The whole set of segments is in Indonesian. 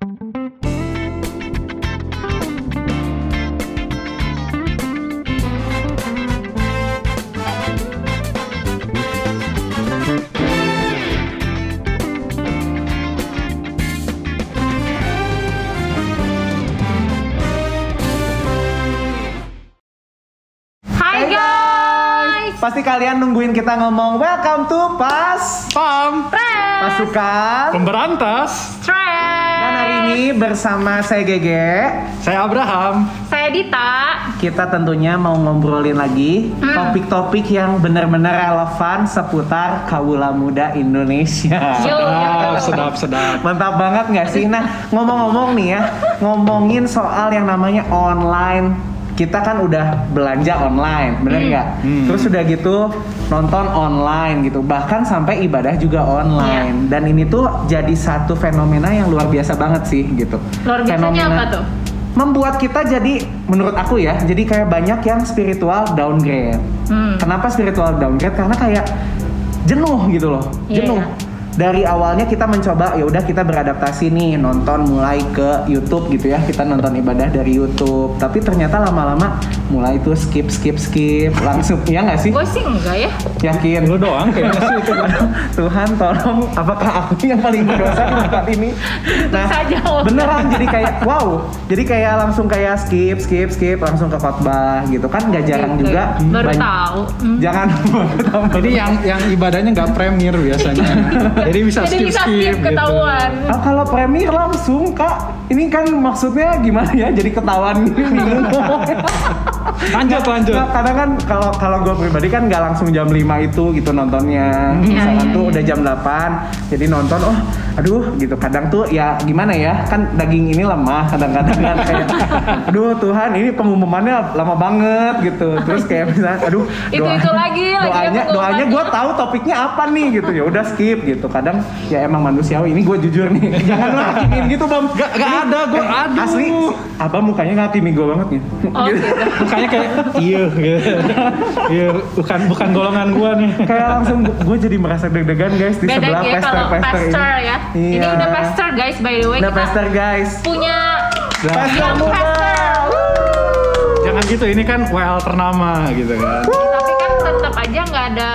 Hai guys. Pasti kalian nungguin kita ngomong welcome to Pas Pam, Pasukan. pemberantas. Dan hari ini bersama saya Gege, Saya Abraham. Saya Dita. kita tentunya mau ngobrolin lagi Hmm. topik-topik yang benar-benar relevan seputar kaula muda Indonesia. Yo. Sedap, sedap, sedap. Mantap banget nggak sih? Nah, ngomong-ngomong nih ya, ngomongin soal yang namanya online. Kita kan udah belanja online, bener nggak? Hmm. Terus udah gitu nonton online gitu, bahkan sampai ibadah juga Iya. online. Dan ini tuh jadi satu fenomena yang luar biasa banget sih gitu. Luar biasanya apa tuh? Membuat kita jadi, menurut aku ya, jadi kayak banyak yang spiritual downgrade. Hmm. Kenapa spiritual downgrade? Karena kayak jenuh gitu loh, Iya. jenuh. Dari awalnya kita mencoba ya udah kita beradaptasi nih nonton mulai ke YouTube gitu ya. Kita nonton ibadah dari YouTube. Tapi ternyata lama-lama mulai tuh skip skip skip langsung ya nggak sih Gue sih enggak ya. yakin Lu doang kayaknya sih itu. Tuhan tolong apakah aku yang paling berdosa di tempat ini nah beneran jadi kayak wow jadi kayak langsung kayak skip skip skip langsung ke khotbah gitu kan nggak jarang Gitu. juga Baru banyak- tahu. Hmm. jangan. Jadi yang yang ibadahnya nggak premier biasanya. Jadi bisa Jadi skip bisa skip, skip gitu. ketahuan. Ah, kalau premier langsung kak ini kan maksudnya gimana ya jadi ketahuan bingung Lanjut lanjut. Nah, kadang kan kalau kalau gue pribadi kan nggak langsung jam 5 itu gitu nontonnya. Misalkan iya, tuh iya. udah jam 8 jadi nonton oh aduh gitu. Kadang tuh ya gimana ya kan daging ini lemah kadang-kadang kan kayak aduh Tuhan ini pengumumannya lama banget gitu. Terus kayak misalnya aduh Itu-itu lagi, lagi doanya yang doanya gue tahu topiknya apa nih gitu ya udah skip gitu. Kadang ya emang manusiawi ini gue jujur nih. Jangan lo hakimin gitu bang. Gak- gak ada, gua- aduh. Asli abang mukanya ngakimi gue banget nih. Oh gitu. Mukanya kayak iya gitu. Iya, bukan bukan golongan gua nih. kayak langsung gue jadi merasa deg-degan guys di Beda sebelah ya kalau pester-pester ini. pastor ya. Ini Iya. udah pastor guys by the way. Udah Kita pester guys. punya muda. pastor. Jangan gitu, ini kan WL ternama gitu kan. Tapi kan tetap aja nggak ada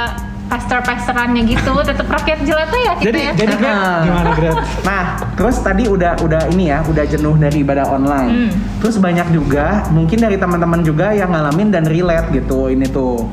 pastor-pastorannya gitu. Tetap rakyat jelata ya kita Jadi ya. jadi Ah. gimana Gret? Nah, terus tadi udah udah ini ya, udah jenuh dari ibadah online. Hmm. Terus banyak juga, mungkin dari teman-teman juga yang ngalamin dan relate gitu. Ini tuh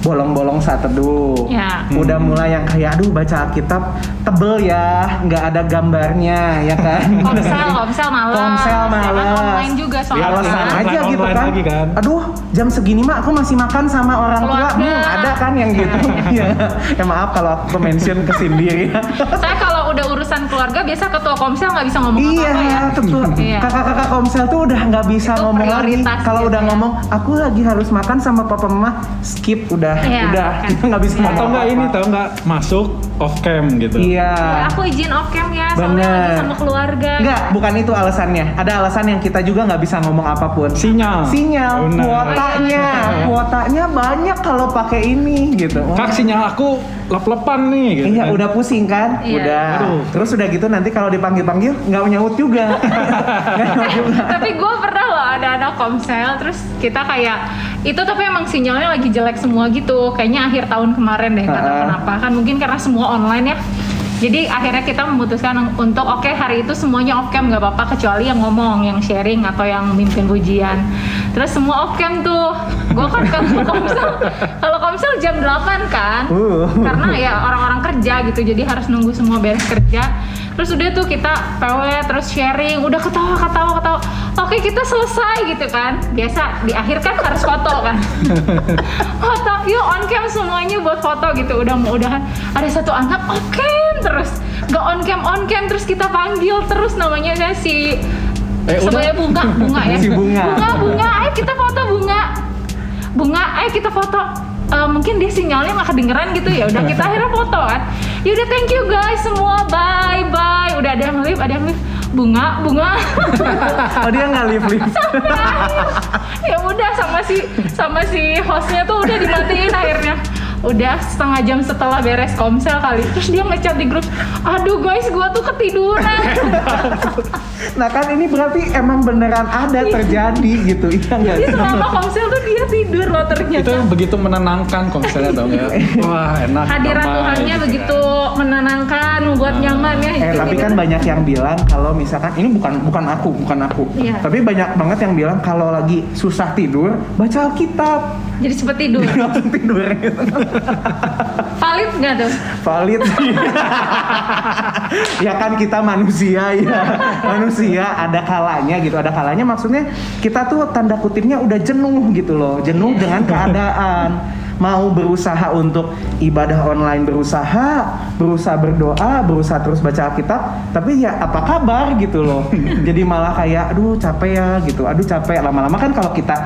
bolong-bolong saat teduh. Ya. Udah mulai yang kayak aduh baca Alkitab tebel ya, nggak ada gambarnya ya kan. Komsel, komsel malas. Komsel Ya kan, malas. Online juga soalnya. alasan online, aja online gitu kan. lagi kan. Aduh, jam segini mah aku masih makan sama orang tua. Hmm, ada kan yang gitu. Iya. ya maaf kalau aku mention ke sendiri. Saya kalau udah urusan keluarga biasa ketua komsel nggak bisa ngomong iya, apa-apa ya. betul. Iya. Kakak-kakak Komsel tuh udah nggak bisa Itu ngomong lagi. Kalau gitu udah ya. ngomong, aku lagi harus makan sama papa mama, skip udah, Iya, udah kan. kita nggak bisa Iya. ngomong Atau enggak ini tau enggak masuk off cam gitu. Iya. Ya, aku izin off cam ya, soalnya Bener. lagi sama keluarga. Enggak, bukan itu alasannya. Ada alasan yang kita juga nggak bisa ngomong apa pun. Sinyal. Sinyal, Benar. kuotanya, kuotanya banyak kalau pakai ini gitu. Wah. Kak sinyal aku lep-lepan nih gitu. Iya, kan. udah pusing kan? Iya. Udah. Aduh. Terus udah gitu nanti kalau dipanggil-panggil nggak nyaut juga. Nyaut juga. tapi gue pernah loh ada anak komsel terus kita kayak itu tapi emang sinyalnya lagi jelek semua gitu. Kayaknya akhir tahun kemarin deh Ha-ha. kenapa. Kan mungkin karena semua online ya. Jadi akhirnya kita memutuskan untuk oke hari itu semuanya off cam nggak apa-apa kecuali yang ngomong yang sharing atau yang mimpin pujian. Terus semua off cam tuh. Gue kan kalau komsel kalau komsel jam 8 kan. Uh. karena ya orang-orang kerja gitu jadi harus nunggu semua beres kerja terus udah tuh kita PW terus sharing. Udah ketawa ketawa ketawa. Oke kita selesai gitu kan. Biasa di akhir kan harus foto kan. Foto yuk on cam semuanya buat foto gitu. Udah mau udahan. Ada satu anak on cam terus. Gak on cam on cam. Terus kita panggil terus namanya kan si Eh, sebenarnya bunga bunga ya. Si Bunga. bunga bunga. Ayo kita foto bunga. Bunga ayo kita foto Eh, mungkin dia sinyalnya nggak kedengeran gitu ya. Udah kita akhirnya foto kan. Yaudah thank you guys semua. Bye bye. Udah ada yang live ada yang live. Bunga bunga. Oh dia nggak live live. Ya udah sama si sama si hostnya tuh udah dimatiin akhirnya udah setengah jam setelah beres komsel kali terus dia ngechat di grup aduh guys gua tuh ketiduran Nah kan ini berarti emang beneran ada terjadi gitu, iya nggak Jadi sih? selama komsel tuh dia tidur loh ternyata. Itu begitu menenangkan misalnya dong ya. Wah enak. Hadirat damai, Tuhannya gitu begitu menenangkan, membuat nyaman ya. Eh gitu. tapi kan banyak yang bilang kalau misalkan ini bukan bukan aku, bukan aku. Iya. Tapi banyak banget yang bilang kalau lagi susah tidur, baca Alkitab. Jadi seperti tidur. Langsung tidur gitu. Valid nggak tuh? Valid ya kan kita manusia ya. Manusia ada kalanya gitu. Ada kalanya maksudnya kita tuh tanda kutipnya udah jenuh gitu loh. Jenuh dengan keadaan. Mau berusaha untuk ibadah online berusaha, berusaha berdoa, berusaha terus baca Alkitab, tapi ya apa kabar gitu loh. Jadi malah kayak aduh capek ya gitu. Aduh capek lama-lama kan kalau kita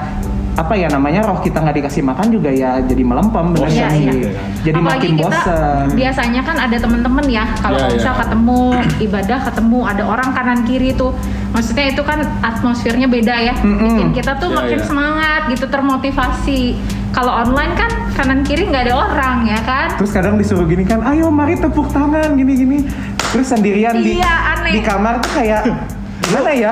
apa ya namanya roh kita nggak dikasih makan juga ya jadi melempem bener Bosan Iya, sih? iya. Jadi Apalagi makin kita bosen. biasanya kan ada temen-temen ya kalau Iya, bisa iya. ketemu ibadah ketemu ada orang kanan kiri tuh maksudnya itu kan atmosfernya beda ya Mm-mm. bikin kita tuh Iya, makin iya. semangat gitu termotivasi kalau online kan kanan kiri nggak ada orang ya kan Terus kadang disuruh gini kan, ayo mari tepuk tangan gini-gini. Terus sendirian di Iya, aneh. di kamar tuh kayak gimana ya?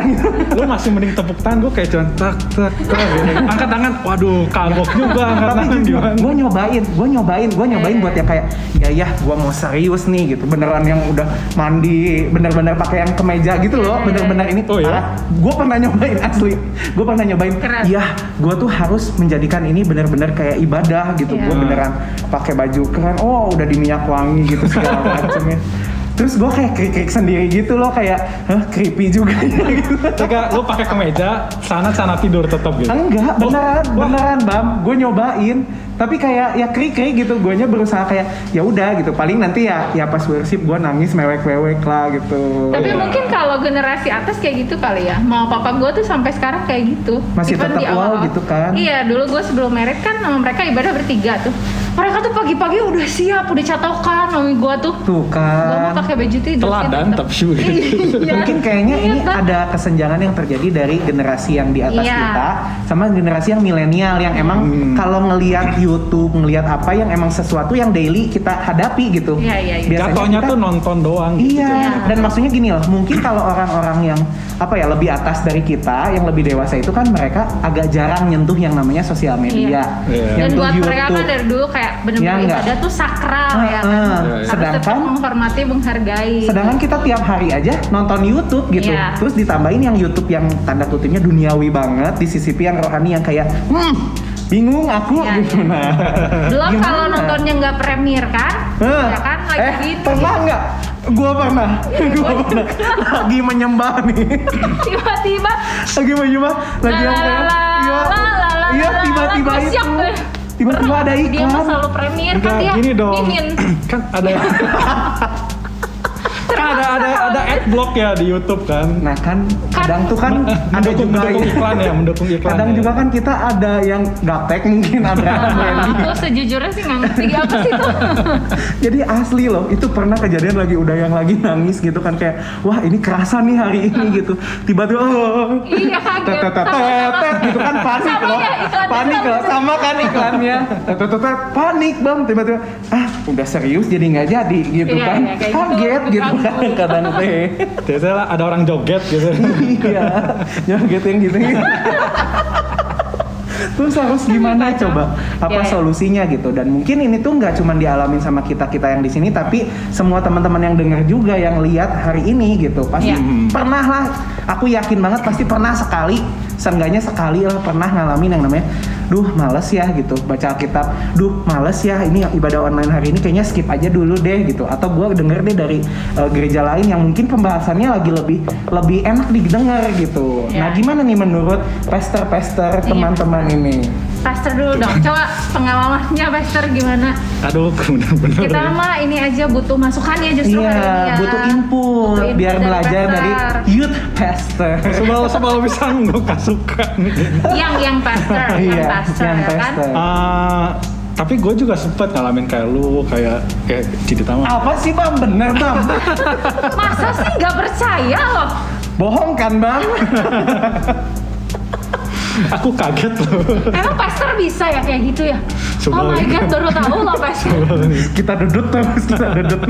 Lu masih mending tepuk tangan, gue kayak cuman tak tak tak gitu. Angkat tangan, waduh kagok juga angkat Tapi tangan gimana? gue nyobain, gue nyobain, gue nyobain buat yang kayak ya ya, gue mau serius nih gitu, beneran yang udah mandi, bener-bener pakai yang kemeja gitu loh, Iya, bener-bener ini. Oh, iya? Gue pernah nyobain asli, gue pernah nyobain. Keren. Iya, gue tuh harus menjadikan ini bener-bener kayak ibadah gitu. Iya. Gue beneran pakai baju keren, oh udah di minyak wangi gitu segala macamnya. Terus gue kayak krik-krik sendiri gitu loh, kayak hah creepy juga ya gitu. Ketika lu pakai kemeja, sana sana tidur tetap gitu. Enggak, beneran, Wah. beneran Bam. Gue nyobain, tapi kayak ya krik-krik gitu. Guanya berusaha kayak ya udah gitu. Paling nanti ya ya pas worship gue nangis mewek-mewek lah gitu. tapi Iya. mungkin kalau generasi atas kayak gitu kali ya mau papa gue tuh sampai sekarang kayak gitu Masih Even tetap wow awal-awal. gitu kan? iya dulu gue sebelum merit kan sama mereka ibadah bertiga tuh mereka tuh pagi-pagi udah siap udah catokan mami gue tuh Tuh Gak mau kan. pakai baju tidur Teladan tapi begitu. Iya. Mungkin kayaknya Iya, ini Bang. ada kesenjangan yang terjadi dari generasi yang di atas Iya. kita sama generasi yang milenial yang emang Hmm. kalau ngelihat YouTube, ngelihat apa yang emang sesuatu yang daily kita hadapi gitu. Iya, iya, iya. Biasanya Jatuhnya kita- tuh nonton doang gitu. Iya, Iya. dan maksudnya gini loh, mungkin kalau orang-orang yang apa ya lebih atas dari kita, yang lebih dewasa itu kan mereka agak jarang nyentuh yang namanya sosial media, Iya. Dan nyentuh buat mereka kan YouTube. dari dulu kayak Iya bener-bener nggak? ibadah tuh sakral Ah, ya kan. Iya, iya. Harus tetap Sedangkan menghormati, menghargai. sedangkan kita tiap hari aja nonton YouTube gitu, Iya. terus ditambahin yang YouTube yang tanda kutipnya duniawi banget, disisipi yang rohani yang kayak, hmm, bingung aku Iya, gitu. iya. Nah, Belum kalau nontonnya nggak premier kan? Hah? Ya kan lagi eh, gini. pernah nggak? Gua pernah, gua pernah. Lagi menyembah nih. Tiba-tiba lagi menyembah lagi La, yang kayak iya iya tiba-tiba itu. Tiba-tiba ada Dia mah iklan selalu premier kan dia. gini dong. Mimin. kan ada kan ada ada ada adblock ya di YouTube kan. nah kan kadang tuh kan ada mendukung, juga mendukung iklan ya, mendukung iklan. kadang ya. juga kan kita ada yang gaptek mungkin ada branding Aku sejujurnya sih nggak ngerti apa sih itu. jadi asli loh itu pernah kejadian lagi udah yang lagi nangis gitu kan kayak wah ini kerasa nih hari ini gitu tiba-tiba oh Iya, kaget. tet tet tet tet gitu kan panik loh panik sama loh sama kan iklannya tet tet tet tet, panik bang tiba-tiba ah udah serius jadi nggak jadi gitu Iya, kan iya, gitu. kaget gitu kan Ganggu. kadang teh Biasanya ada orang joget gitu. iya joget yang gitu Terus harus gimana coba? Apa Iya, iya. solusinya gitu? Dan mungkin ini tuh nggak cuma dialamin sama kita kita yang di sini, tapi semua teman-teman yang dengar juga yang lihat hari ini gitu. Pasti Iya. pernah lah. Aku yakin banget pasti pernah sekali, seenggaknya sekali lah pernah ngalamin yang namanya, duh males ya gitu baca Alkitab. Duh males ya ini ibadah online hari ini kayaknya skip aja dulu deh gitu. Atau gue denger deh dari eh, gereja lain yang mungkin pembahasannya lagi lebih lebih enak didengar gitu. Iya. Nah gimana nih menurut pester-pester Iya. teman-teman ini? Pastor dulu dong. Coba pengalamannya Pastor gimana? Aduh, bener-bener. Kita mah ini aja butuh masukan ya justru hari ini Iya, ya. butuh input, Butuh input biar dari belajar pastor. dari youth pastor. Sebel sebel bisa nggak kasukan. yang yang pastor, yang Iya, pastor yang ya kan. pastor. Ah, tapi gue juga sempet ngalamin kayak lu, kayak kayak Cidi Tama. Apa sih bang? Bener bang? Masa sih nggak percaya loh? Bohong kan bang? Aku kaget loh. Emang pastor bisa ya kayak gitu ya? Coba. Oh my god, baru tahu loh pastor. kita dudut terus, kita dudut.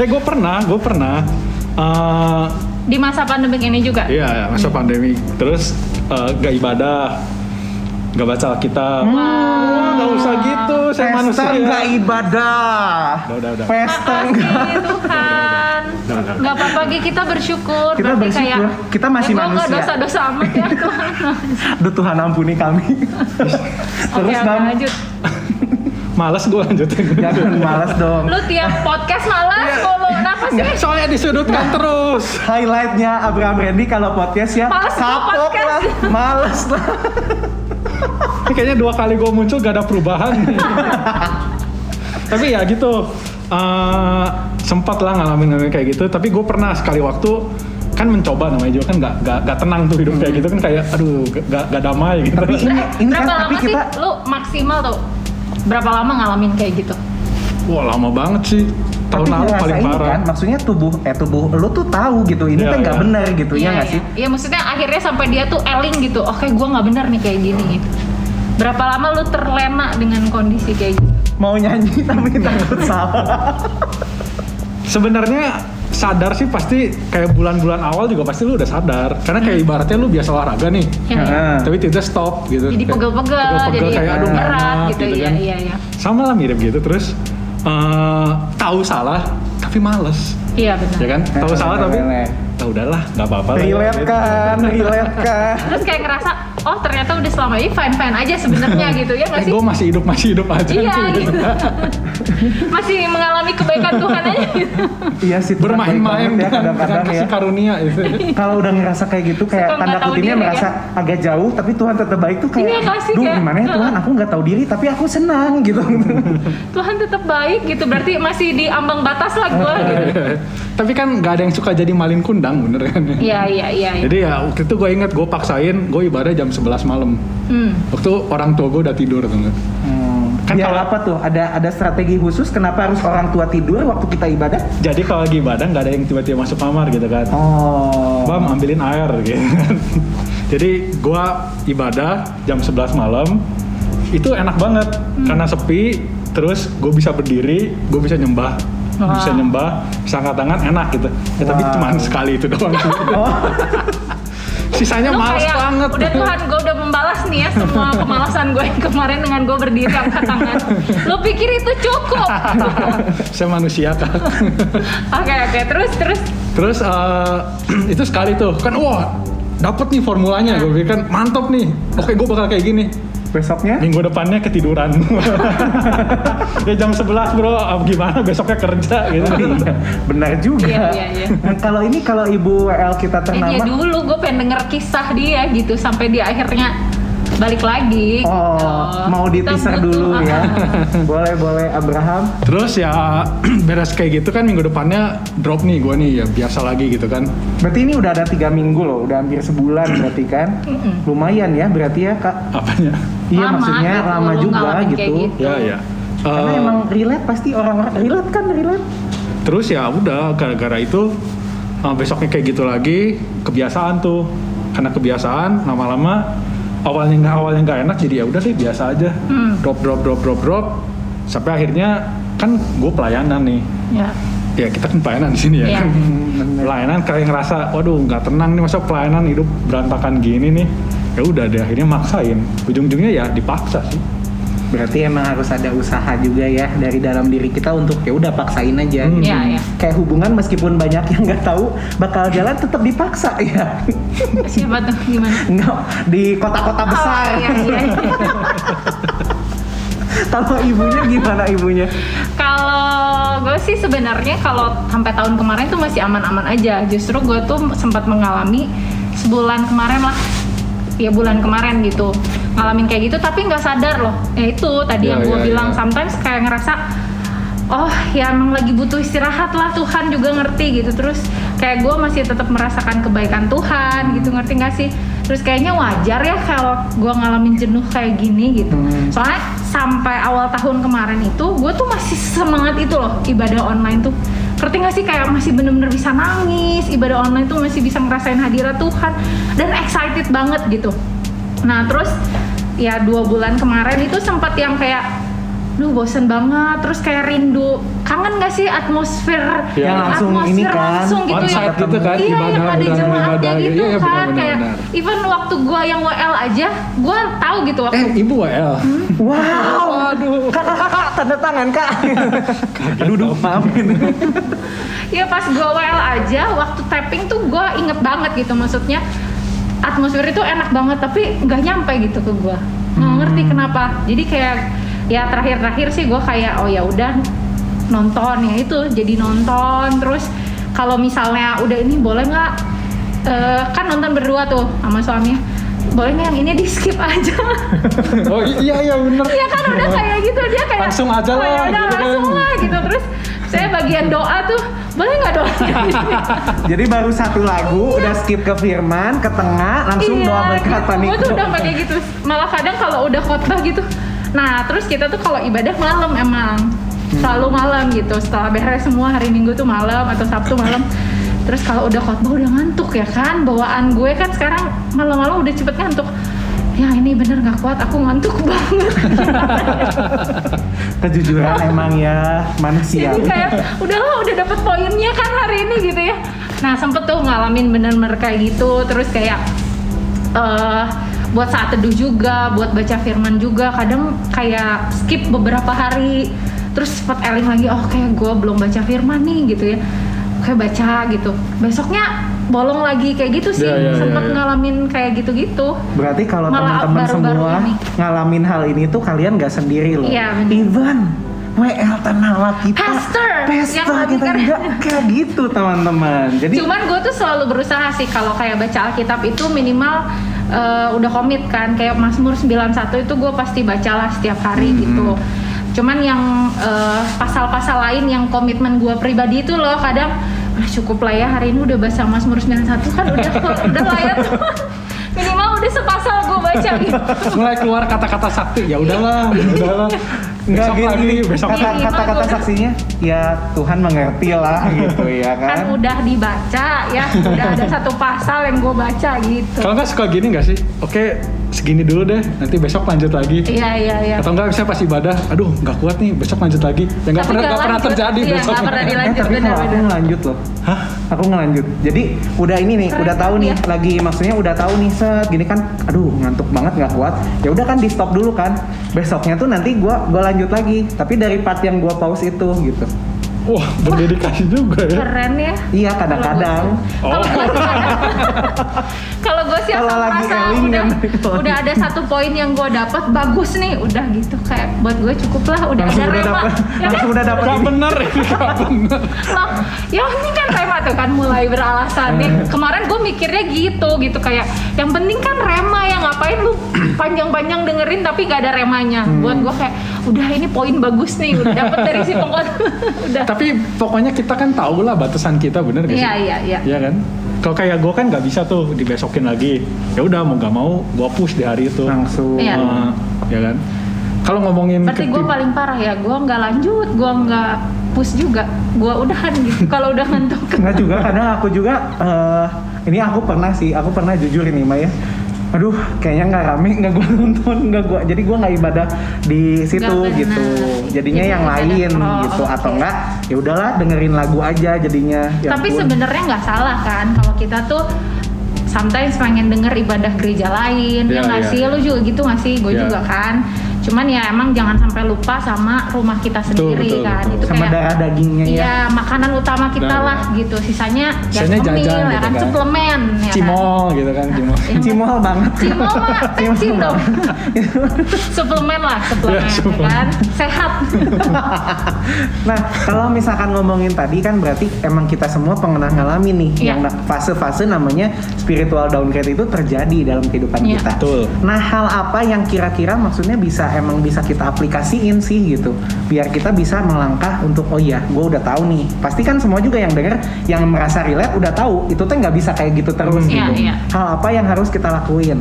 Eh gue pernah, gue pernah. Eh, Di masa pandemik ini juga. Iya, masa pandemi. Terus eh, gak ibadah, gak baca Alkitab. Wah, gak usah gitu, saya manusia. Pester nggak ibadah. Udah, udah, udah. Pester nggak. Tuhan. Gak apa-apa Gi, kita bersyukur. Kita Berarti bersyukur. kayak, Kita masih ya, gua nggak manusia. dosa-dosa amat ya Tuhan. Aduh Tuhan ampuni kami. Terus oke, Bang, lanjut. Males gue lanjutin. jangan malas dong. Lu tiap podcast malas Iya. Sih? Soalnya disudutkan terus. Highlightnya Abraham Randy kalau podcast ya Males kapok podcast. lah, males lah. Ini kayaknya dua kali gue muncul gak ada perubahan. tapi ya gitu. eh, sempat lah ngalamin ngalamin kayak gitu. Tapi gue pernah sekali waktu kan mencoba namanya juga kan gak, gak, gak tenang tuh hidup kayak gitu kan kayak aduh gak, gak damai gitu. Tapi ini ini kan Berapa tapi lama kita sih lu maksimal tuh? Berapa lama ngalamin kayak gitu? Wah lama banget sih. Tahun tapi lalu paling ini parah. kan maksudnya tubuh eh tubuh lu tuh tahu gitu ini Iya, kan nggak iya. benar gitu ya nggak sih Iya maksudnya akhirnya sampai dia tuh eling gitu. Oke, gua nggak benar nih kayak gini gitu. Berapa lama lu terlena dengan kondisi kayak gitu? mau nyanyi tapi takut salah Sebenarnya sadar sih pasti kayak bulan-bulan awal juga pasti lu udah sadar. Karena kayak ibaratnya lu biasa olahraga nih. Ya, ya. Heeh. Tapi tiba stop gitu. Jadi pegel-pegel, jadi kayak aduh berat enak gitu, iya, kan. iya, iya. Sama lah mirip gitu terus eh, tahu salah tapi males. Iya benar. Ya kan? Tahu salah tapi Lele. ah udahlah nggak apa-apa lah. relate kan relate kan Terus kayak ngerasa, oh ternyata udah selama ini fine fine aja sebenarnya gitu ya nggak Eh, sih? gue masih hidup masih hidup aja. Iya gitu. Masih mengalami kebaikan Tuhan aja gitu. iya sih Bermain-main ya kadang-kadang ya kasih karunia itu. kalau udah ngerasa kayak gitu kayak Suka tanda kutipnya diri, merasa agak jauh tapi Tuhan tetap baik tuh kayak Iya, kasih duh kayak, gimana ya Tuhan aku nggak tahu diri tapi aku senang gitu Tuhan tetap baik gitu. Berarti masih di ambang batas lah gue gitu. Tapi kan nggak ada yang suka jadi malin kundang bener kan? Iya iya iya. iya. Jadi ya waktu itu gue inget gue paksain gue ibadah jam 11 malam. Hmm. Waktu orang tua gue udah tidur tuh hmm. Kan Biar kalau- apa tuh? Ada ada strategi khusus kenapa harus orang tua tidur waktu kita ibadah? Jadi kalau lagi ibadah nggak ada yang tiba-tiba masuk kamar gitu kan. oh. Bam ambilin air gitu kan. Jadi gue ibadah jam 11 malam itu enak banget. Karena sepi terus gue bisa berdiri gue bisa nyembah. Wah. bisa nyembah bisa angkat tangan enak gitu. Ya, tapi Wow. cuma sekali itu doang oh sisanya Lu kayak, banget. Udah Tuhan gue udah membalas nih ya semua kemalasan gue yang kemarin dengan gue berdiri angkat tangan. Lu pikir itu cukup? saya manusia kan Oke oke. Terus terus. terus eh, itu sekali tuh. Kan wah dapet nih formulanya. Gue pikir kan mantap nih. Oke gue bakal kayak gini besoknya minggu depannya ketiduran ya jam 11 bro ah, gimana besoknya kerja gitu benar juga Iya, iya, iya. Nah, kalau ini kalau ibu WL kita Eh, dia ternama dulu gue pengen denger kisah dia gitu sampai dia akhirnya balik lagi. Oh, gitu. mau di teaser dulu ah, ya. ah. boleh, boleh Abraham. terus ya beres kayak gitu kan minggu depannya drop nih gue nih ya biasa lagi gitu kan Berarti ini udah ada tiga minggu loh, udah hampir sebulan berarti kan. Lumayan ya berarti ya kak. apanya Iya Lama maksudnya gitu, lama juga ngalamin gitu. kayak gitu. ya ya Karena Eh, emang relate pasti orang-orang relate kan relate. terus ya udah gara-gara itu eh, besoknya kayak gitu lagi kebiasaan tuh karena kebiasaan lama-lama awalnya nggak awalnya nggak enak jadi ya udah deh biasa aja Hmm. drop drop drop drop drop sampai akhirnya kan gue pelayanan nih Ya. ya kita kan pelayanan di sini ya kan bener. pelayanan kayak ngerasa waduh nggak tenang nih masa pelayanan hidup berantakan gini nih ya udah deh akhirnya maksain ujung-ujungnya ya dipaksa sih Berarti emang harus ada usaha juga ya dari dalam diri kita untuk ya udah paksain aja. Hmm. gitu. Iya, iya. Kayak hubungan meskipun banyak yang nggak tahu bakal jalan tetap dipaksa ya. Siapa tuh gimana? Enggak di kota-kota besar. Oh, iya, iya, iya. Kalau ibunya gimana ibunya? Kalau gue sih sebenarnya kalau sampai tahun kemarin tuh masih aman-aman aja. Justru gue tuh sempat mengalami sebulan kemarin lah, ya bulan kemarin gitu. Ngalamin kayak gitu tapi nggak sadar loh. Ya itu tadi Ya, yang gue ya, bilang. ya. sometimes kayak ngerasa oh ya emang lagi butuh istirahat lah Tuhan juga ngerti gitu. Terus kayak gue masih tetap merasakan kebaikan Tuhan gitu. Ngerti nggak sih? Terus kayaknya wajar ya kalau gue ngalamin jenuh kayak gini gitu. Hmm. soalnya sampai awal tahun kemarin itu gue tuh masih semangat itu loh ibadah online tuh ngerti nggak sih? Kayak masih bener-bener bisa nangis ibadah online tuh masih bisa ngerasain hadirat Tuhan dan excited banget gitu. Nah terus ya dua bulan kemarin itu sempat yang kayak Duh bosen banget, terus kayak rindu kangen gak sih atmosfer Yang langsung atmosfer ini kan, langsung gitu ya gitu kan, iya ibadah, yang ada jemaatnya gitu iya, kan benar, kayak benar. even waktu gua yang WL aja gua tahu gitu waktu Eh, ibu WL. Wow. Waduh. Kak, kak, kak, tanda tangan kak. Aduh, duh, maaf. ya pas gua WL aja waktu tapping tuh gua inget banget gitu maksudnya atmosfer itu enak banget tapi nggak nyampe gitu ke gua nggak ngerti kenapa jadi kayak ya terakhir-terakhir sih gua kayak oh ya udah nonton ya itu jadi nonton terus kalau misalnya udah ini boleh nggak eh, kan nonton berdua tuh sama suaminya boleh nggak yang ini di skip aja Oh iya iya bener. Iya kan udah kayak gitu dia kayak Langsung aja oh, ya lah, udah gitu kan." langsung lah gitu terus saya bagian doa tuh boleh nggak doa Jadi baru satu lagu, udah skip ke Firman, ke tengah, langsung doa berkat gitu. panik. Gue tuh udah pakai gitu. Malah kadang kalau udah khotbah gitu. Nah, terus kita tuh kalau ibadah malam emang selalu malam gitu. Setelah beres semua hari Minggu tuh malam atau Sabtu malam. Terus kalau udah khotbah udah ngantuk ya kan. Bawaan gue kan sekarang malam-malam udah cepet ngantuk. Ya ini bener gak kuat, aku ngantuk banget. Kejujuran emang ya manusia. Jadi kayak udahlah udah dapet poinnya kan hari ini gitu ya. Nah sempet tuh ngalamin bener-bener kayak gitu. Terus kayak eh buat saat teduh juga, buat baca firman juga. Kadang kayak skip beberapa hari. Terus sempat eling lagi, oh kayak gue belum baca firman nih gitu ya. Kayak baca gitu. Besoknya bolong lagi kayak gitu sih. Ya, ya, ya, sempet ya. ngalamin kayak gitu-gitu. Berarti kalau teman-teman semua ini. ngalamin hal ini tuh kalian nggak sendiri loh. Iya, bener. Even WL Tanala kita, Pastor Pastor yang lagi kita keren. nggak kayak gitu teman-teman. Jadi Cuman gue tuh selalu berusaha sih kalau kayak baca Alkitab itu minimal eh, udah komit kan kayak Mazmur 91 itu gue pasti bacalah setiap hari Hmm. gitu. Cuman yang eh, pasal-pasal lain yang komitmen gue pribadi itu loh kadang ah cukup lah ya hari ini udah baca Mazmur 91 kan udah udah lah ya minimal udah sepasal gue baca gitu. Mulai keluar kata-kata sakti. Ya udahlah, udahlah. nggak Besok gini, lagi, besok kata-kata saksinya ya Tuhan mengerti lah gitu ya kan kan. udah dibaca ya udah ada satu pasal yang gue baca gitu. Kalau nggak suka gini nggak sih? Oke, segini dulu deh. Nanti besok lanjut lagi. Iya iya iya. Atau enggak bisa pas ibadah, aduh nggak kuat nih, besok lanjut lagi. Ya nggak pernah nggak pernah terjadi Iya, besok. pernah Eh, dilanjut tapi kalau aku ngelanjut loh. Hah? Aku ngelanjut. Jadi udah ini nih, Keren udah tahu kan nih, lagi maksudnya udah tahu nih set gini kan, aduh ngantuk banget nggak kuat. Ya udah kan di stop dulu kan. Besoknya tuh nanti gua gua lanjut lagi. Tapi dari part yang gua pause itu gitu. Wah, berdedikasi juga ya. Keren ya. Iya kadang-kadang. Oh, Kalau asal lagi udah, udah ada satu poin yang gue dapat bagus nih, udah gitu kayak buat gue cukup lah, udah langsung ada udah rema. dapet, Ya kan? udah dapet Gak bener gak bener. Loh, ya ini kan rema tuh kan mulai beralasan nih. Hmm. Kemarin gue mikirnya gitu gitu kayak yang penting kan rema ya ngapain lu panjang-panjang dengerin tapi gak ada remanya. Hmm. Buat gue kayak udah ini poin bagus nih, udah dapet dari si pokok. udah. Tapi pokoknya kita kan tahu lah batasan kita, bener gak sih? Iya iya iya. Iya kan? Kalau kayak gue kan nggak bisa tuh dibesokin lagi. Ya udah mau nggak mau gue push di hari itu. Langsung. Iya. Eh, ya kan? Kalau ngomongin Berarti gue paling parah ya, gue nggak lanjut, gue nggak push juga, gue udahan gitu. Kalau udah ngantuk. Enggak juga, kadang aku juga eh, ini aku pernah sih, aku pernah jujur ini Maya. Aduh, kayaknya nggak rame, nggak gua nonton, nggak gua. Jadi gua nggak ibadah di situ gitu. Jadinya Jadi yang lain oh, gitu, oke. atau enggak? Ya udahlah, dengerin lagu aja jadinya. Ya Tapi sebenarnya nggak salah kan kalau kita tuh sometimes pengen denger ibadah gereja lain, Iya, ya nggak iya. sih? Lu juga gitu nggak sih? Gue Iya. juga kan. Cuman ya emang jangan sampai lupa sama rumah kita Betul, sendiri betul, kan. betul. Itu sama kayak darah dagingnya ya. Iya, makanan utama kita Nah, lah gitu. Sisanya ya Sisanya jajan ya gitu kan, kan. suplemen ya kan. Cimol gitu kan, cimol. Ya, Cimol banget. Cimol mah dong. suplemen lah, suplemen, Ya, ya suplemen. kan. Sehat. nah, kalau misalkan ngomongin tadi kan berarti emang kita semua pernah ngalamin nih Iya. yang fase-fase namanya spiritual downgrade itu terjadi dalam kehidupan Iya. kita. Betul. Nah, hal apa yang kira-kira maksudnya bisa emang bisa kita aplikasiin sih gitu, biar kita bisa melangkah untuk oh iya, gue udah tahu nih. Pasti kan semua juga yang denger, yang merasa relate udah tahu itu tuh nggak bisa kayak gitu terus Hmm. Iya, gitu. iya. Hal apa yang harus kita lakuin?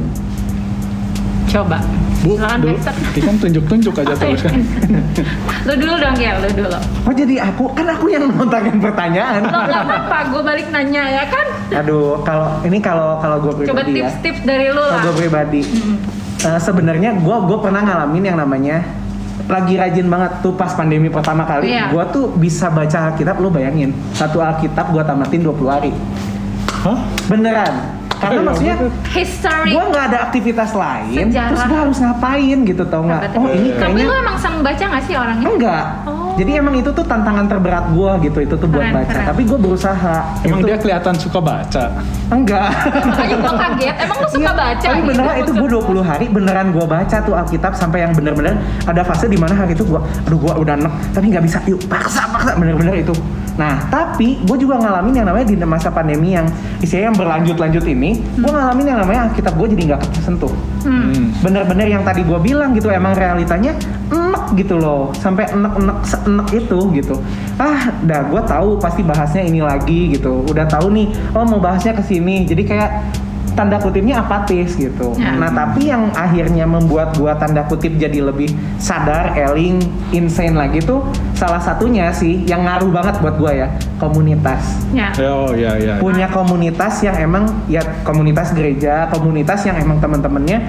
Coba. Bu, Silakan, dulu, kan tunjuk-tunjuk aja terus kan. lu dulu dong ya, lu dulu. Oh jadi aku kan aku yang nontonin pertanyaan. Lo nggak apa-apa, gue balik nanya ya kan. Aduh, kalau ini kalau kalau gue Coba pribadi ya. tips-tips dari lu Kalau lah. gue pribadi, Mm. Eh, sebenarnya gue gue pernah ngalamin yang namanya lagi rajin banget tuh pas pandemi pertama kali Iya. gua tuh bisa baca Alkitab lu bayangin satu Alkitab gua tamatin 20 hari Hah? beneran karena Ya maksudnya. History. gua nggak ada aktivitas lain Sejarah. terus gua harus ngapain gitu tau nggak oh ini Tapi kayaknya lu emang seneng baca gak sih orangnya? enggak Oh. jadi emang itu tuh tantangan terberat gua gitu itu tuh buat Keren, baca keren. tapi gua berusaha Emang Itu- dia kelihatan suka baca. enggak Makanya gue kaget. Emang lu suka Iya, baca? Tapi gitu? beneran itu gue 20 hari beneran gue baca tuh Alkitab sampai yang bener-bener ada fase di mana hari itu gue, aduh gue udah enek tapi nggak bisa, yuk paksa paksa bener-bener itu. Nah tapi gue juga ngalamin yang namanya di masa pandemi yang isinya yang berlanjut-lanjut ini, gue ngalamin yang namanya Alkitab gue jadi nggak kesentuh. Hmm. Hmm. Bener-bener yang tadi gue bilang gitu emang realitanya enek gitu loh, sampai enek-enek seenek itu gitu. Ah, dah gue tahu pasti bahasnya ini lagi gitu. Udah tahu nih, oh mau bahasnya ke sini. Jadi kayak tanda kutipnya apatis gitu. Ya. Nah, tapi yang akhirnya membuat gua tanda kutip jadi lebih sadar, eling, insane lagi tuh salah satunya sih yang ngaruh banget buat gua ya, komunitas. Ya. Ya, Oh ya ya. Punya komunitas yang emang ya komunitas gereja, komunitas yang emang teman-temannya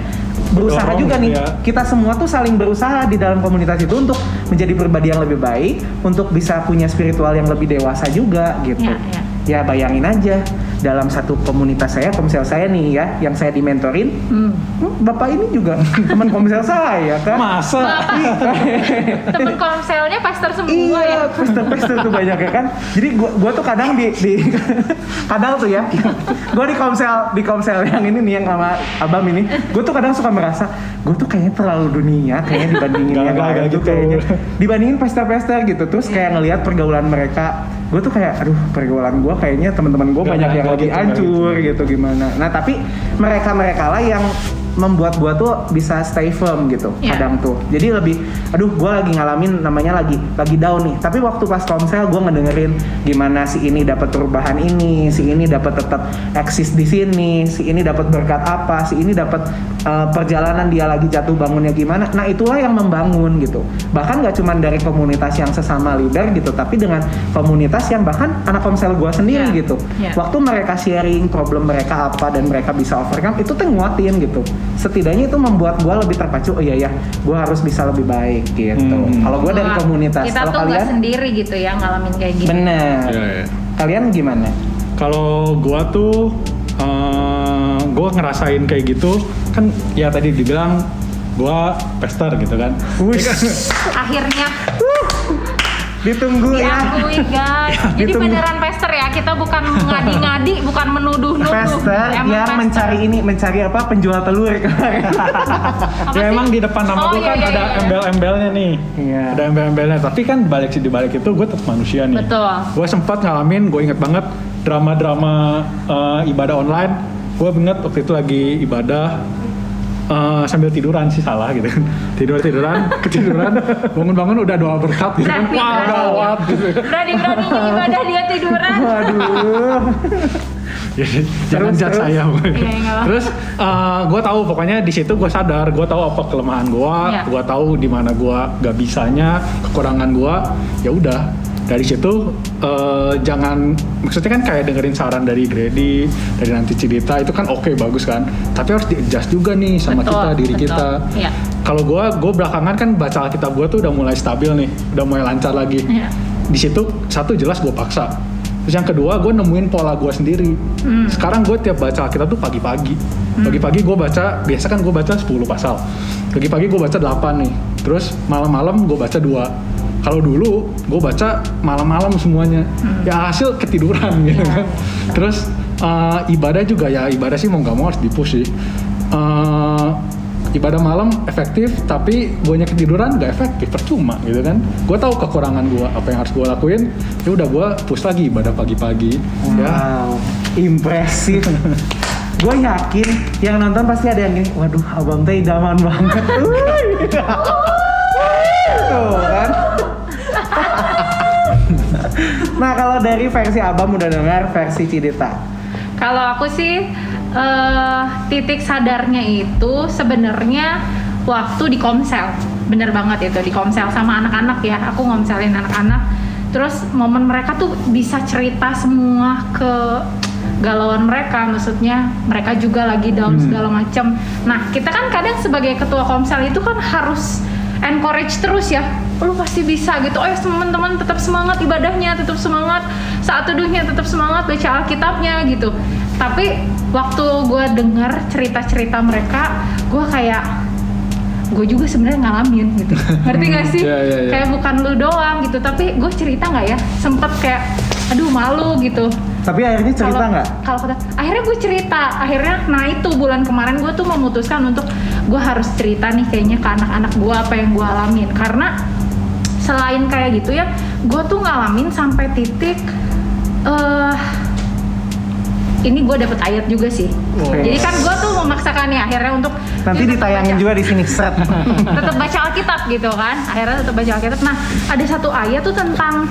berusaha Dorong juga gitu nih. ya. Kita semua tuh saling berusaha di dalam komunitas itu untuk menjadi pribadi yang lebih baik, untuk bisa punya spiritual yang lebih dewasa juga gitu. Ya, ya. Ya bayangin aja dalam satu komunitas saya, komsel saya nih ya, yang saya dimentorin, Hmm. hmm, bapak ini juga teman komsel saya kan. Masa? Temen komselnya pastor semua ya. Iya, pester-pester tuh banyak ya kan. Jadi gua, gua tuh kadang di, di kadang tuh ya, gua di komsel di komsel yang ini nih yang sama abam ini, gua tuh kadang suka merasa, gua tuh kayaknya terlalu dunia, kayaknya dibandingin yang lain tuh gitu. kayaknya, dibandingin pester-pester gitu, terus kayak ngelihat pergaulan mereka, gua tuh kayak, aduh pergaulan gua kayaknya teman-teman Nggak, banyak yang lebih gitu, hancur gitu. gitu gimana. Nah tapi mereka mereka lah yang membuat gua tuh bisa stay firm gitu Iya. kadang tuh jadi lebih aduh gua lagi ngalamin namanya lagi lagi down nih tapi waktu pas komsel gua ngedengerin gimana si ini dapat perubahan ini si ini dapat tetap eksis di sini si ini dapat berkat apa si ini dapat eh, perjalanan dia lagi jatuh bangunnya gimana nah itulah yang membangun gitu bahkan nggak cuma dari komunitas yang sesama leader gitu tapi dengan komunitas yang bahkan anak komsel gua sendiri Iya. gitu Iya. waktu mereka sharing problem mereka apa dan mereka bisa overcome itu tuh nguatin gitu setidaknya itu membuat gua lebih terpacu oh iya ya gua harus bisa lebih baik gitu Hmm. kalau gua dari komunitas Kita kalau tuh kalian sendiri gitu ya ngalamin kayak gini. bener Ya, ya. kalian gimana Kalau gua tuh eh, gua ngerasain kayak gitu kan ya tadi dibilang gua pester gitu kan. Akhirnya ditunggu ya diakui guys. Jadi Ditunggu. beneran pester ya. Kita bukan ngadi-ngadi, bukan menuduh-nuduh. Pester Emang biar pester. mencari ini mencari apa penjual telur kemarin ya sih? emang di depan nama Oh, gua iya, kan iya, ada iya. embel-embelnya nih. Iya. Ada embel-embelnya. Tapi kan balik sih di balik itu gue tetap manusia nih. Betul. Gue sempat ngalamin, gue inget banget drama-drama eh, ibadah online. Gue inget waktu itu lagi ibadah eh, sambil tiduran sih salah gitu. Tidur tiduran, ketiduran, bangun-bangun udah doa berkat gitu kan. Berani, Wah berani. gawat gitu. Berani-beraninya ibadah dia tiduran. waduh Jadi, jangan terus? saya. Iya, apa-apa. terus gue tahu pokoknya di situ gue sadar, gue tahu apa kelemahan gue, Iya. gue tahu di mana gue gak bisanya, kekurangan gue. Ya udah, dari situ eh, jangan maksudnya kan kayak dengerin saran dari Grady, dari nanti Cidita itu kan oke bagus kan. Tapi harus di adjust juga nih sama Betul, kita diri betul. kita. Iya. Kalau gue, gue belakangan kan baca Alkitab gue tuh udah mulai stabil nih, udah mulai lancar lagi Iya. di situ satu jelas gue paksa terus yang kedua gue nemuin pola gue sendiri Hmm. sekarang gue tiap baca Alkitab tuh pagi-pagi pagi-pagi gue baca biasa kan gue baca 10 pasal pagi-pagi gue baca 8 nih terus malam-malam gue baca dua kalau dulu gue baca malam-malam semuanya. Ya hasil ketiduran gitu kan. Terus eh, ibadah juga ya ibadah sih mau nggak mau harus dipush sih. Eh, ibadah malam efektif tapi gue ketiduran gak efektif percuma gitu kan. Gue tahu kekurangan gue apa yang harus gue lakuin. Ya udah gue push lagi ibadah pagi-pagi ya. Wow, impresif. Gue yakin yang nonton pasti ada yang gini, waduh abang teh idaman banget. Tuh kan. nah kalau dari versi abang udah dengar versi Cidita. Kalau aku sih eh, titik sadarnya itu sebenarnya waktu di komsel. Bener banget itu di komsel sama anak-anak ya. Aku ngomselin anak-anak. Terus momen mereka tuh bisa cerita semua ke galauan mereka maksudnya mereka juga lagi down Hmm. segala macem nah kita kan kadang sebagai ketua komsel itu kan harus encourage terus ya lu pasti bisa gitu oh ya teman-teman tetap semangat ibadahnya tetap semangat saat teduhnya tetap semangat baca alkitabnya gitu tapi waktu gue dengar cerita-cerita mereka gue kayak gue juga sebenarnya ngalamin gitu ngerti gak sih Iya, iya, iya. kayak bukan lu doang gitu tapi gue cerita nggak ya sempet kayak aduh malu gitu Tapi akhirnya cerita nggak? Kalau kata, akhirnya gue cerita. Akhirnya, nah itu bulan kemarin gue tuh memutuskan untuk gue harus cerita nih kayaknya ke anak-anak gue apa yang gue alamin. Karena selain kayak gitu ya, gue tuh ngalamin sampai titik eh ini gue dapet ayat juga sih. Oke. Jadi kan gue tuh memaksakan nih akhirnya untuk Nanti ditayangin baca juga di sini seret. tetap baca Alkitab gitu kan akhirnya tetap baca Alkitab nah ada satu ayat tuh tentang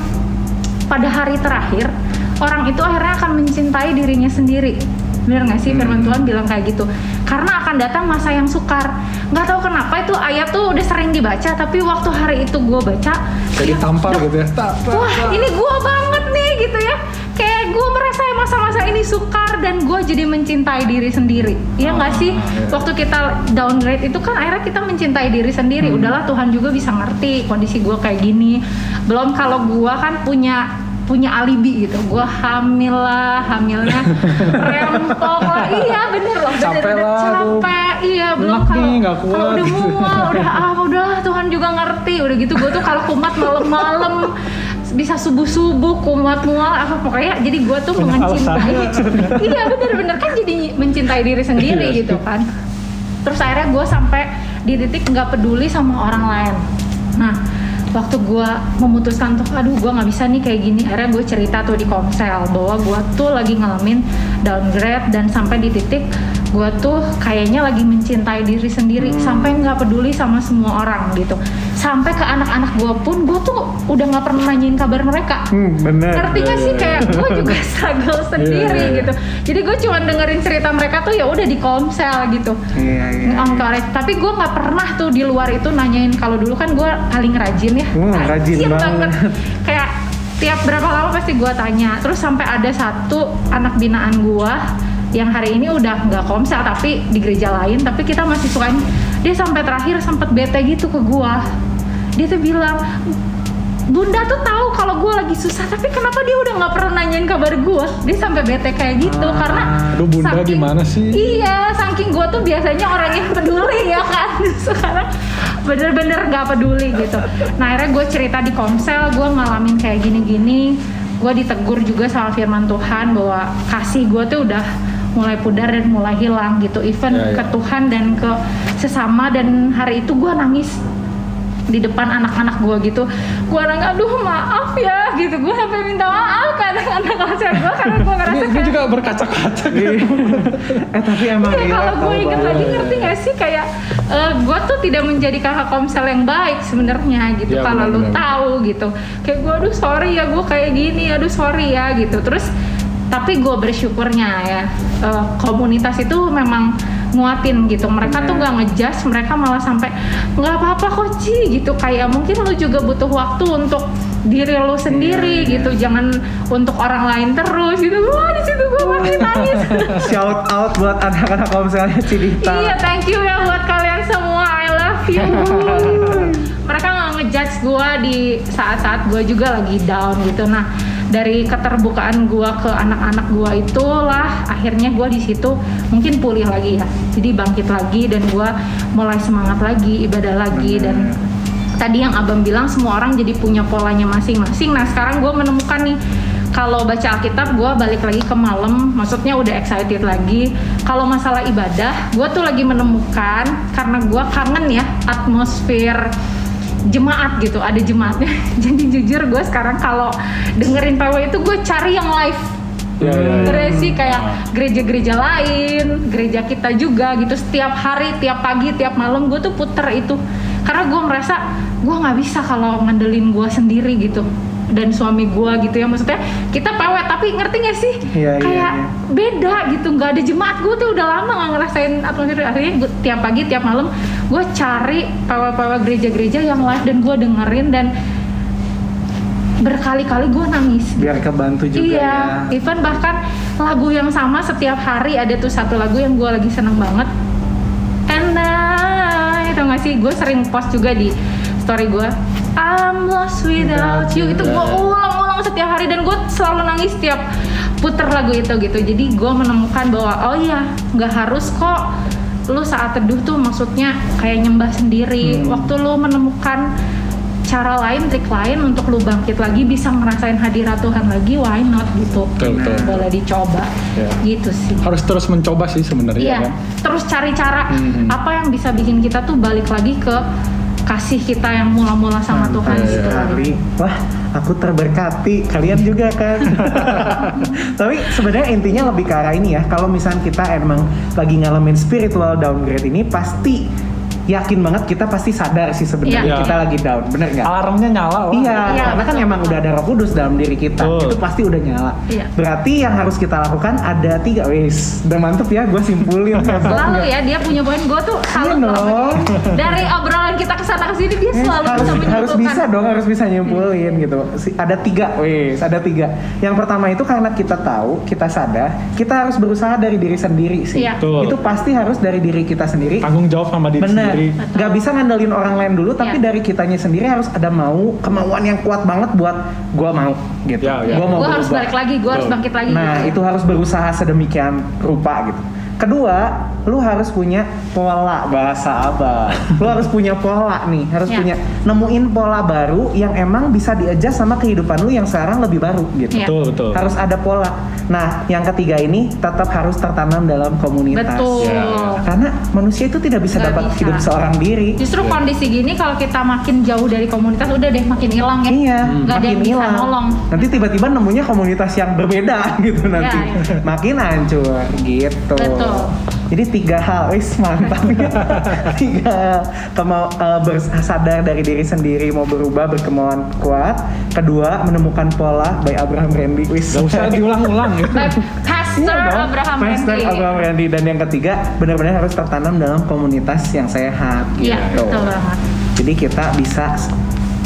pada hari terakhir orang itu akhirnya akan mencintai dirinya sendiri bener nggak sih firman Tuhan bilang kayak gitu karena akan datang masa yang sukar. Nggak tahu kenapa itu ayat tuh udah sering dibaca tapi waktu hari itu gue baca Jadi tampar gitu ya. Tak, wah ini gue banget nih gitu ya. Kayak gue merasa masa-masa ini sukar dan gue jadi mencintai diri sendiri. Iya nggak Ah, sih? iya. waktu kita downgrade itu kan akhirnya kita mencintai diri sendiri. Hmm. udahlah Tuhan juga bisa ngerti kondisi gue kayak gini. Belum kalau gue kan punya punya alibi gitu. Gue hamil lah hamilnya rempong lah. Iya bener loh bener, Capek bener, lah, capek iya belum kalau udah mual udah ah udah Tuhan juga ngerti. Udah gitu gue tuh kalau kumat malam-malam bisa subuh subuh kumat mual apa pokoknya. Jadi gue tuh Banyak mencintai iya bener-bener kan jadi mencintai diri sendiri Iya. gitu kan. Terus akhirnya gue sampai di titik nggak peduli sama orang lain. Nah waktu gue memutuskan untuk aduh gue nggak bisa nih kayak gini. Akhirnya gue cerita tuh di komsel bahwa gue tuh lagi ngalamin downgrade dan sampai di titik gue tuh kayaknya lagi mencintai diri sendiri sampai nggak peduli sama semua orang gitu sampai ke anak-anak gue pun gue tuh udah nggak pernah nanyain kabar mereka. Hmm, bener. ngerti gak sih? Kayak gue juga struggle sendiri Iya, iya, iya. gitu. Jadi gue cuma dengerin cerita mereka tuh ya udah di komsel gitu. Iya, iya. encourage tapi gue nggak pernah tuh di luar itu nanyain. Kalau dulu kan gue paling rajin ya. Hmm, rajin banget. kayak tiap berapa lama pasti gue tanya. Terus sampai ada satu anak binaan gue yang hari ini udah nggak komsel tapi di gereja lain tapi kita masih suka dia sampai terakhir sempet bete gitu ke gue dia tuh bilang Bunda tuh tahu kalau gue lagi susah, tapi kenapa dia udah nggak pernah nanyain kabar gue? Dia sampai bete kayak gitu Ah. karena Aduh, Bunda gimana sih? Iya, saking gue tuh biasanya orang yang peduli ya kan. Sekarang bener-bener nggak peduli gitu. Nah akhirnya gue cerita di komsel, gue ngalamin kayak gini-gini. Gue ditegur juga sama firman Tuhan bahwa kasih gue tuh udah mulai pudar dan mulai hilang gitu. Even Ya, ya. ke Tuhan dan ke sesama dan hari itu gue nangis di depan anak-anak gue gitu. Gue nangis aduh maaf ya gitu. Gue sampai minta maaf ke anak-anak konser gue karena gue ngerasa Ini, ini kayak juga berkaca-kaca. Gitu. eh tapi emang relate kalau gue inget lagi ngerti gak sih kayak gue tuh tidak menjadi kakak komsel yang baik sebenarnya gitu kalau lu tahu gitu. Kayak gue aduh sorry ya gue kayak gini aduh sorry ya gitu. Terus tapi gue bersyukurnya ya eh, komunitas itu memang nguatin gitu mereka tuh nggak ngejudge mereka malah sampai nggak apa-apa kok Ci gitu kayak mungkin lu juga butuh waktu untuk diri lu sendiri Iya, iya. gitu jangan untuk orang lain terus gitu wah di situ gue makin nangis Shout out buat anak-anak komselnya Cidita. Iya, thank you ya buat kalian semua. I love you. Mereka nggak ngejudge gue di saat-saat gue juga lagi down gitu. Nah, dari keterbukaan gue ke anak-anak gue itulah akhirnya gue di situ mungkin pulih lagi ya. Jadi bangkit lagi dan gue mulai semangat lagi, ibadah lagi dan tadi yang abang bilang semua orang jadi punya polanya masing-masing. Nah sekarang gue menemukan nih kalau baca Alkitab gue balik lagi ke malam, maksudnya udah excited lagi. Kalau masalah ibadah, gue tuh lagi menemukan karena gue kangen ya atmosfer jemaat gitu, ada jemaatnya. Jadi jujur gue sekarang kalau dengerin PW itu gue cari yang live. Ya, ya, ya. Terus sih kayak gereja-gereja lain, gereja kita juga gitu. Setiap hari, tiap pagi, tiap malam gue tuh puter itu. Karena gue merasa gue nggak bisa kalau ngandelin gue sendiri gitu. Dan suami gue gitu ya maksudnya kita PW tapi ngerti gak sih Iya, iya, kayak iya. beda gitu nggak ada jemaat gue tuh udah lama nggak ngerasain atmosfer akhirnya gue, tiap pagi tiap malam gue cari PW-PW gereja-gereja yang live dan gue dengerin dan berkali-kali gue nangis Biar kebantu juga iya, ya. even bahkan lagu yang sama setiap hari ada tuh satu lagu yang gue lagi seneng banget. And I, tau gak sih, gue sering post juga di story gue I'm lost without you itu gue ulang-ulang setiap hari dan gue selalu nangis setiap puter lagu itu gitu jadi gue menemukan bahwa oh iya nggak harus kok lu saat teduh tuh maksudnya kayak nyembah sendiri waktu lu menemukan cara lain, trik lain untuk lu bangkit lagi bisa ngerasain hadirat Tuhan lagi, why not gitu? Betul, betul. Boleh dicoba, Ya. gitu sih. Harus terus mencoba sih sebenarnya Iya, kan. terus cari cara Hmm. apa yang bisa bikin kita tuh balik lagi ke kasih kita yang mula-mula sama Mantap Tuhan gitu. Wah, aku terberkati. Kalian juga kan? Tapi sebenarnya intinya lebih ke arah ini ya. Kalau misalnya kita emang lagi ngalamin spiritual downgrade ini, pasti yakin banget kita pasti sadar sih sebenarnya Iya. kita lagi down. Bener nggak? Alarmnya nyala lah. Iya, Iya, karena kan emang udah ada Roh Kudus dalam diri kita. Betul. Itu pasti udah nyala. Iya. Berarti yang harus kita lakukan ada tiga wis. Udah mantep ya, gue simpulin. Selalu ya dia punya poin gue tuh salut Iya sama dong. dia. Dari obrolan kita ke sana ke sini dia Eh, selalu harus, bisa harus bisa dong harus bisa nyimpulin gitu Si- ada tiga wes ada tiga yang pertama itu karena kita tahu kita sadar kita harus berusaha dari diri sendiri sih Iya. Betul. itu pasti harus dari diri kita sendiri Tanggung jawab sama diri bener sendiri. Nggak bisa ngandelin orang lain dulu tapi Iya. dari kitanya sendiri harus ada mau kemauan yang kuat banget buat gua mau gitu Ya, ya. gua mau Gue harus balik lagi, gue harus bangkit lagi. Nah, gitu. itu harus berusaha sedemikian rupa gitu. Kedua, lu harus punya pola bahasa apa? lu harus punya pola nih, harus Ya. punya nemuin pola baru yang emang bisa di-adjust sama kehidupan lu yang sekarang lebih baru gitu. Iya. Betul, betul. Harus ada pola. Nah, yang ketiga ini tetap harus tertanam dalam komunitas. Betul. Ya, ya. Karena manusia itu tidak bisa Nggak dapat bisa. hidup seorang diri. Justru Iya. kondisi gini kalau kita makin jauh dari komunitas udah deh makin hilang ya. Iya, Nggak ada makin yang bisa hilang. nolong. Nanti tiba-tiba nemunya komunitas yang berbeda gitu nanti. iya. Makin hancur gitu. Betul. Jadi tiga hal, wis mantap ya. tiga hal. Kemau eh, bers- sadar dari diri sendiri mau berubah berkemauan kuat. Kedua menemukan pola by Abraham Randy. Wis. Gak usah diulang-ulang gitu. Pastor Iya dong. Abraham Pastor Randy. Abraham Randy dan yang ketiga benar-benar harus tertanam dalam komunitas yang sehat Iya, gitu. betul banget. Jadi kita bisa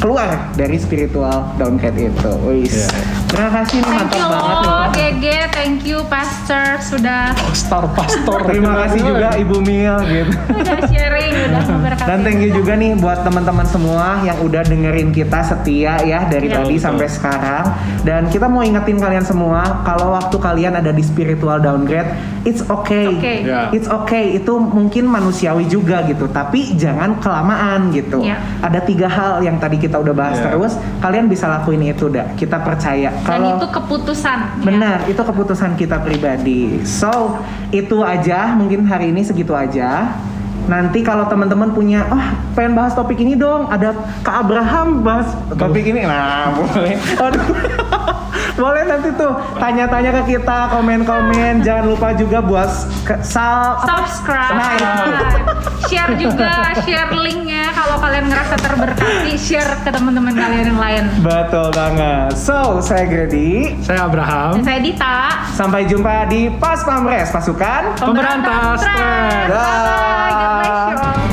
keluar dari spiritual downgrade itu. Wis. Iya. Terima kasih nih Thank mantap you banget loh, nih. GG, thank you Pastor sudah Star Pastor. Terima kasih juga Ibu Mil gitu. udah sharing, udah memberkati. Dan thank you juga nih buat teman-teman semua yang udah dengerin kita setia ya dari Iya, tadi betul. sampai sekarang. Dan kita mau ingetin kalian semua kalau waktu kalian ada di spiritual downgrade, it's okay. It's okay. Ya. It's okay. Itu mungkin manusiawi juga gitu, tapi jangan kelamaan gitu. Iya. Ada tiga hal yang tadi kita udah bahas Iya. terus, kalian bisa lakuin itu dah. Kita percaya. Dan Kalau itu keputusan. ya. Benar, itu keputusan kita pribadi. So, itu aja, mungkin hari ini segitu aja. Nanti kalau teman-teman punya, oh pengen bahas topik ini dong, ada Kak Abraham bahas topik ini, nah boleh. Aduh. boleh nanti tuh tanya-tanya ke kita, komen-komen. Jangan lupa juga buat ke- sal? Subscribe, Nah, itu. share juga, share linknya kalau kalian ngerasa terberkati, share ke teman-teman kalian yang lain. Betul banget. So, saya Grady. Saya Abraham. Dan saya Dita. Sampai jumpa di Pas Pamres, pasukan. Pemberantas stres. Bye. God bless you all.